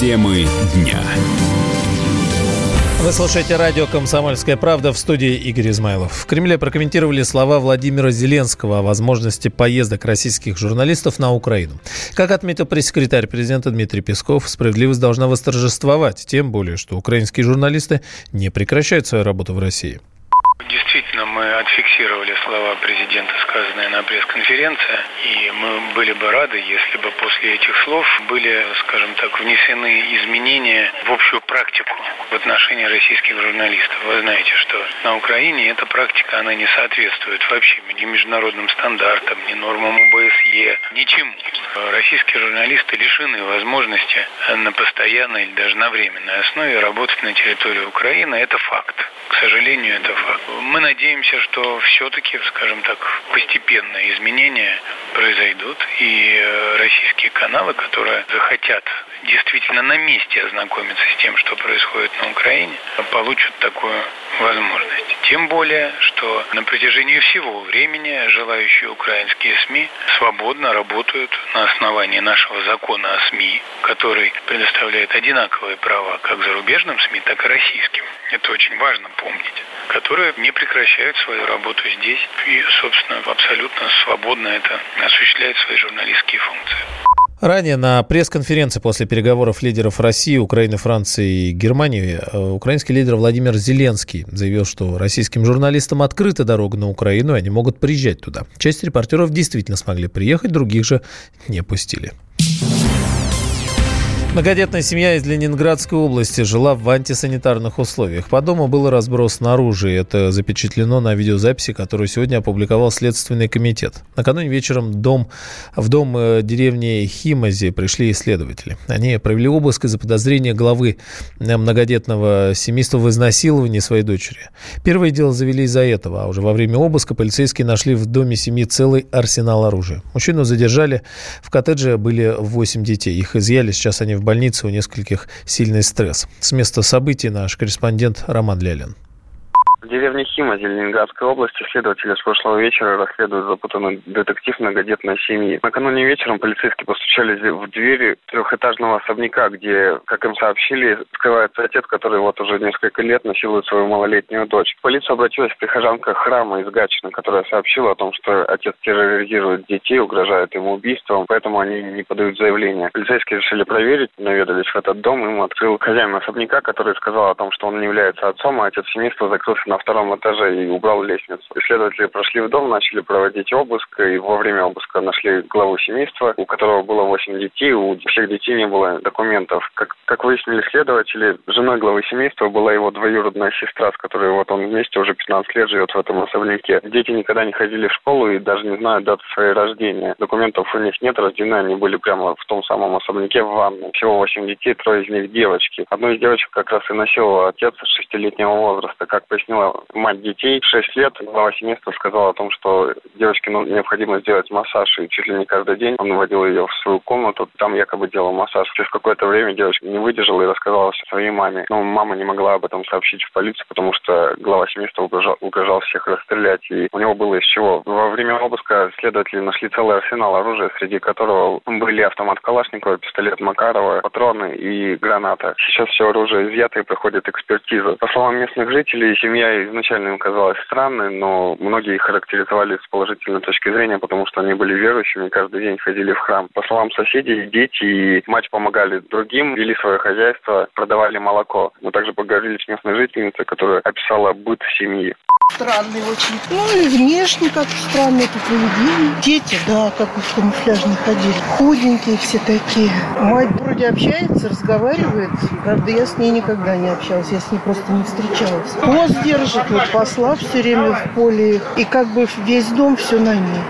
Темы дня. Вы слушаете радио «Комсомольская правда» в студии Игорь Измайлов. В Кремле прокомментировали слова Владимира Зеленского о возможности поездок российских журналистов на Украину. Как отметил пресс-секретарь президента Дмитрий Песков, справедливость должна восторжествовать, тем более, что украинские журналисты не прекращают свою работу в России. Действительно, мы отфиксировали слова президента, сказанные на пресс-конференции, и мы были бы рады, если бы после этих слов были, скажем так, внесены изменения в общую практику в отношении российских журналистов. Вы знаете, что на Украине эта практика, она не соответствует вообще ни международным стандартам, ни нормам ОБСЕ, ничему. Российские журналисты лишены возможности на постоянной или даже на временной основе работать на территории Украины. Это факт. К сожалению, это факт. Мы надеемся, что все-таки, скажем так, постепенные изменения произойдут, и э, российские каналы, которые захотят действительно на месте ознакомиться с тем, что происходит на Украине, получат такую возможность. Тем более, что на протяжении всего времени желающие украинские СМИ свободно работают на основании нашего закона о СМИ, который предоставляет одинаковые права как зарубежным СМИ, так и российским. Это очень важно помнить которые не прекращают свою работу здесь и, собственно, абсолютно свободно это осуществляют свои журналистские функции. Ранее на пресс-конференции после переговоров лидеров России, Украины, Франции и Германии э, украинский лидер Владимир Зеленский заявил, что российским журналистам открыта дорога на Украину, и они могут приезжать туда. Часть репортеров действительно смогли приехать, других же не пустили. Многодетная семья из Ленинградской области жила в антисанитарных условиях. По дому был разброс снаружи. Это запечатлено на видеозаписи, которую сегодня опубликовал Следственный комитет. Накануне вечером дом, в дом э, деревни Химази пришли исследователи. Они провели обыск из-за подозрения главы э, многодетного семейства в изнасиловании своей дочери. Первое дело завели из-за этого, а уже во время обыска полицейские нашли в доме семьи целый арсенал оружия. Мужчину задержали. В коттедже были 8 детей. Их изъяли. Сейчас они в больнице, у нескольких сильный стресс. С места событий наш корреспондент Роман Лялин. Деревне Хима Ленинградской области следователи с прошлого вечера расследуют запутанный детектив многодетной семьи. Накануне вечером полицейские постучались в двери трехэтажного особняка, где, как им сообщили, скрывается отец, который вот уже несколько лет насилует свою малолетнюю дочь. В полицию обратилась прихожанка храма из Гатчины, которая сообщила о том, что отец терроризирует детей, угрожает им убийством, поэтому они не подают заявление. Полицейские решили проверить, наведались в этот дом, им открыл хозяин особняка, который сказал о том, что он не является отцом, а отец семейства закрылся на втором этаже и убрал лестницу. Исследователи прошли в дом, начали проводить обыск, и во время обыска нашли главу семейства, у которого было 8 детей, у всех детей не было документов. Как, как выяснили следователи, женой главы семейства была его двоюродная сестра, с которой вот он вместе уже 15 лет живет в этом особняке. Дети никогда не ходили в школу и даже не знают даты своей рождения. Документов у них нет, рождены они были прямо в том самом особняке в ванной. Всего 8 детей, трое из них девочки. Одну из девочек как раз и носил отец шестилетнего возраста. Как пояснил позвонила мать детей, 6 лет, глава семейства сказала о том, что девочке необходимо сделать массаж, и чуть ли не каждый день он вводил ее в свою комнату, там якобы делал массаж. Через какое-то время девочка не выдержала и рассказала своей маме. Но мама не могла об этом сообщить в полицию, потому что глава семейства угрожал, угрожал всех расстрелять, и у него было из чего. Во время обыска следователи нашли целый арсенал оружия, среди которого были автомат Калашникова, пистолет Макарова, патроны и граната. Сейчас все оружие изъято и проходит экспертизу. По словам местных жителей, семья изначально им казалась странной, но многие их характеризовали с положительной точки зрения, потому что они были верующими, каждый день ходили в храм. По словам соседей, дети и мать помогали другим, вели свое хозяйство, продавали молоко. Мы также поговорили с местной жительницей, которая описала быт семьи. Странный очень. Ну и внешне как странный по поведению. Дети, да, как в камуфляжной ходили. Худенькие все такие. Мать вроде общается, разговаривает. Правда, я с ней никогда не общалась. Я с ней просто не встречалась. Пост держит, вот посла все время в поле. И как бы весь дом все на ней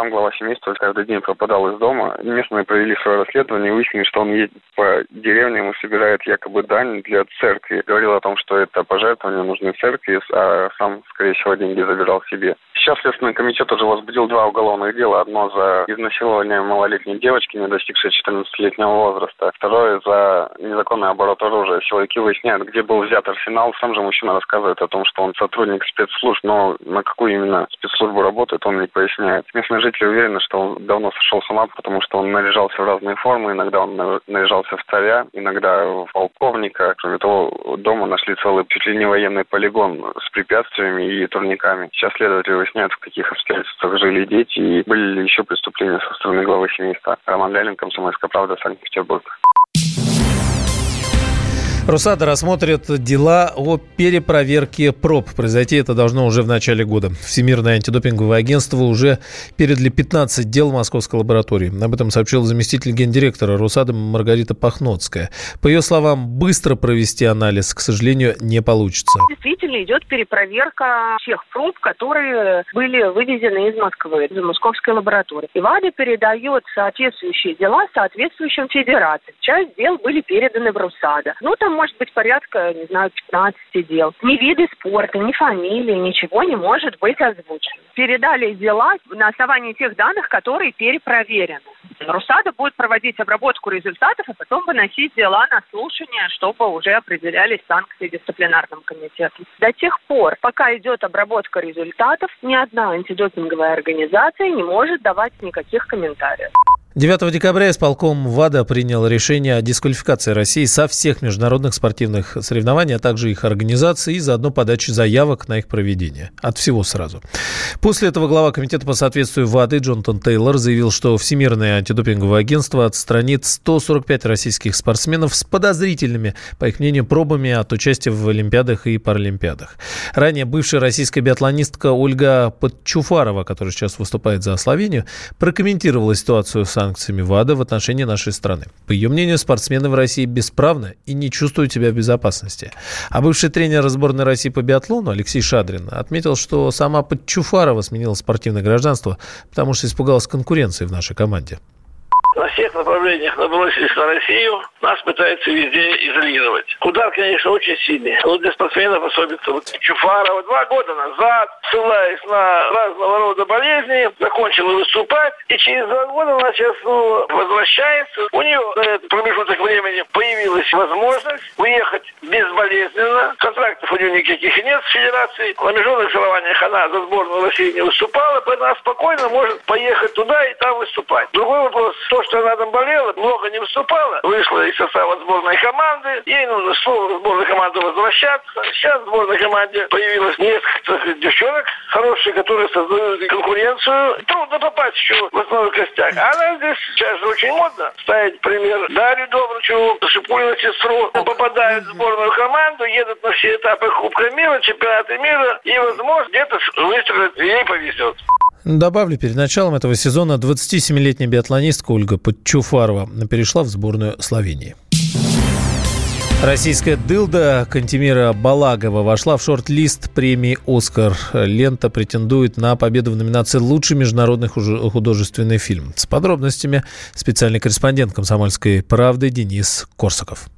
сам глава семейства каждый день пропадал из дома. Местные провели свое расследование и выяснили, что он едет по деревням и собирает якобы дань для церкви. Говорил о том, что это пожертвования нужны церкви, а сам, скорее всего, деньги забирал себе. Сейчас Следственный комитет уже возбудил два уголовных дела. Одно за изнасилование малолетней девочки, не достигшей 14-летнего возраста. Второе за незаконный оборот оружия. Силовики выясняют, где был взят арсенал. Сам же мужчина рассказывает о том, что он сотрудник спецслужб, но на какую именно спецслужбу работает, он не поясняет. Местные жители уверены, что он давно сошел с ума, потому что он наряжался в разные формы. Иногда он наряжался в царя, иногда в полковника. Кроме того, дома нашли целый чуть ли не военный полигон с препятствиями и турниками. Сейчас следователи выясняют, в каких обстоятельствах жили дети и были ли еще преступления со стороны главы семейства. Роман Лялин, Комсомольская правда, Санкт-Петербург. Русада рассмотрит дела о перепроверке проб. Произойти это должно уже в начале года. Всемирное антидопинговое агентство уже передали 15 дел московской лаборатории. Об этом сообщил заместитель гендиректора Русада Маргарита Пахноцкая. По ее словам, быстро провести анализ, к сожалению, не получится. Действительно идет перепроверка всех проб, которые были вывезены из Москвы, из московской лаборатории. И ВАДА передает соответствующие дела соответствующим федерациям. Часть дел были переданы в Русада. Ну, там может быть порядка, не знаю, 15 дел. Ни виды спорта, ни фамилии, ничего не может быть озвучено. Передали дела на основании тех данных, которые перепроверены. Русада будет проводить обработку результатов, а потом выносить дела на слушание, чтобы уже определялись санкции дисциплинарным комитетом. До тех пор, пока идет обработка результатов, ни одна антидопинговая организация не может давать никаких комментариев. 9 декабря исполком ВАДА принял решение о дисквалификации России со всех международных спортивных соревнований, а также их организации и заодно подачи заявок на их проведение. От всего сразу. После этого глава комитета по соответствию ВАДы Джонатан Тейлор заявил, что Всемирное антидопинговое агентство отстранит 145 российских спортсменов с подозрительными, по их мнению, пробами от участия в Олимпиадах и Паралимпиадах. Ранее бывшая российская биатлонистка Ольга Подчуфарова, которая сейчас выступает за Словению, прокомментировала ситуацию с санкциями ВАДА в отношении нашей страны. По ее мнению, спортсмены в России бесправны и не чувствуют себя в безопасности. А бывший тренер сборной России по биатлону Алексей Шадрин отметил, что сама Подчуфарова сменила спортивное гражданство, потому что испугалась конкуренции в нашей команде на всех направлениях набросились на Россию, нас пытаются везде изолировать. Удар, конечно, очень сильный. Но для спортсменов особенно. Вот Чуфарова два года назад, ссылаясь на разного рода болезни, закончила выступать. И через два года она сейчас снова возвращается. У нее на этот промежуток времени появилась возможность уехать безболезненно. Контрактов у нее никаких нет с федерацией. На международных соревнованиях она за сборную России не выступала, поэтому она спокойно может поехать туда и там выступать. Другой вопрос, то, что она там болела, много не выступала, вышла из состава сборной команды, ей нужно снова в сборную команду возвращаться. Сейчас в сборной команде появилось несколько девчонок хорошие, которые создают конкуренцию. Трудно попасть еще в основной костяк. А она здесь сейчас же очень модно ставить пример Дарью Добрычеву, Шипулину сестру. Попадают в сборную команду, едут на все этапы Кубка мира, чемпионата мира, и, возможно, где-то выстрелят, ей повезет. Добавлю, перед началом этого сезона 27-летняя биатлонистка Ольга Подчуфарова перешла в сборную Словении. Российская дылда Кантемира Балагова вошла в шорт-лист премии «Оскар». Лента претендует на победу в номинации «Лучший международный художественный фильм». С подробностями специальный корреспондент «Комсомольской правды» Денис Корсаков.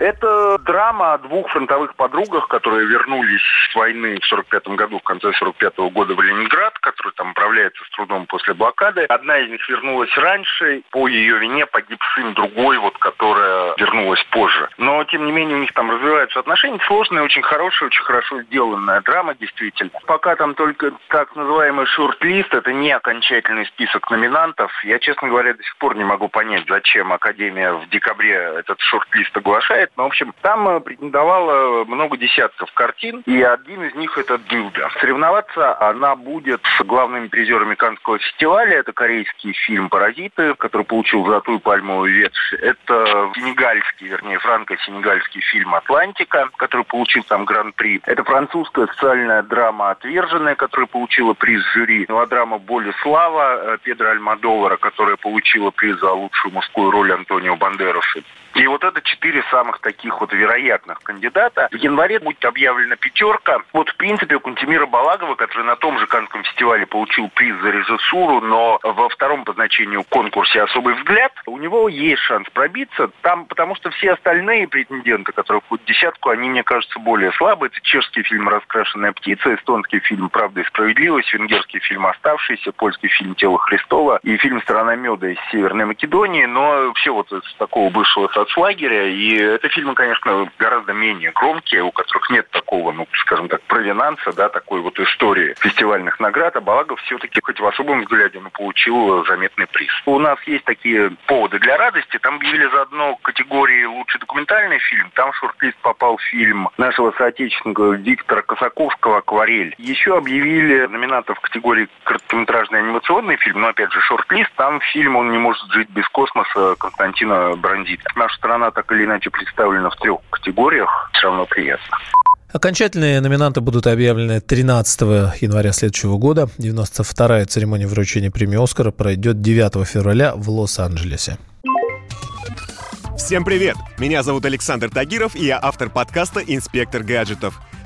Это драма о двух фронтовых подругах, которые вернулись с войны в 45 году, в конце 45 -го года в Ленинград, который там управляется с трудом после блокады. Одна из них вернулась раньше, по ее вине погиб сын другой, вот, которая вернулась позже. Но, тем не менее, у них там развиваются отношения. Сложная, очень хорошая, очень хорошо сделанная драма, действительно. Пока там только так называемый шорт-лист, это не окончательный список номинантов. Я, честно говоря, до сих пор не могу понять, зачем Академия в декабре этот шорт-лист оглашает но, ну, в общем, там э, претендовало много десятков картин, и один из них это «Дылда». Соревноваться она будет с главными призерами Каннского фестиваля. Это корейский фильм «Паразиты», который получил «Золотую пальмовую ветвь». Это сенегальский, вернее, франко-сенегальский фильм «Атлантика», который получил там гран-при. Это французская социальная драма «Отверженная», которая получила приз жюри. Мелодрама «Боль и слава» Педро Альмадовара, которая получила приз за лучшую мужскую роль Антонио Бандераса. И вот это четыре самых таких вот вероятных кандидата. В январе будет объявлена пятерка. Вот, в принципе, у Кунтимира Балагова, который на том же Канском фестивале получил приз за режиссуру, но во втором по значению конкурсе «Особый взгляд», у него есть шанс пробиться. Там, потому что все остальные претенденты, которые входят в десятку, они, мне кажется, более слабые. Это чешский фильм «Раскрашенная птица», эстонский фильм «Правда и справедливость», венгерский фильм «Оставшийся», польский фильм «Тело Христова» и фильм «Страна меда» из Северной Македонии. Но все вот из такого бывшего соцлагеря. И это фильмы, конечно, гораздо менее громкие, у которых нет такого, ну, скажем так, провинанса, да, такой вот истории фестивальных наград. А Балагов все-таки, хоть в особом взгляде, но получил заметный приз. У нас есть такие поводы для радости. Там объявили заодно категории «Лучший документальный фильм». Там в шорт-лист попал фильм нашего соотечественника Виктора Косаковского «Акварель». Еще объявили номинантов в категории «Короткометражный анимационный фильм», но, опять же, шорт-лист. Там фильм «Он не может жить без космоса» Константина Брандита. Наша страна так или иначе представлена в трех категориях. Все равно приятно. Окончательные номинанты будут объявлены 13 января следующего года. 92-я церемония вручения премии «Оскара» пройдет 9 февраля в Лос-Анджелесе. Всем привет! Меня зовут Александр Тагиров, и я автор подкаста «Инспектор гаджетов».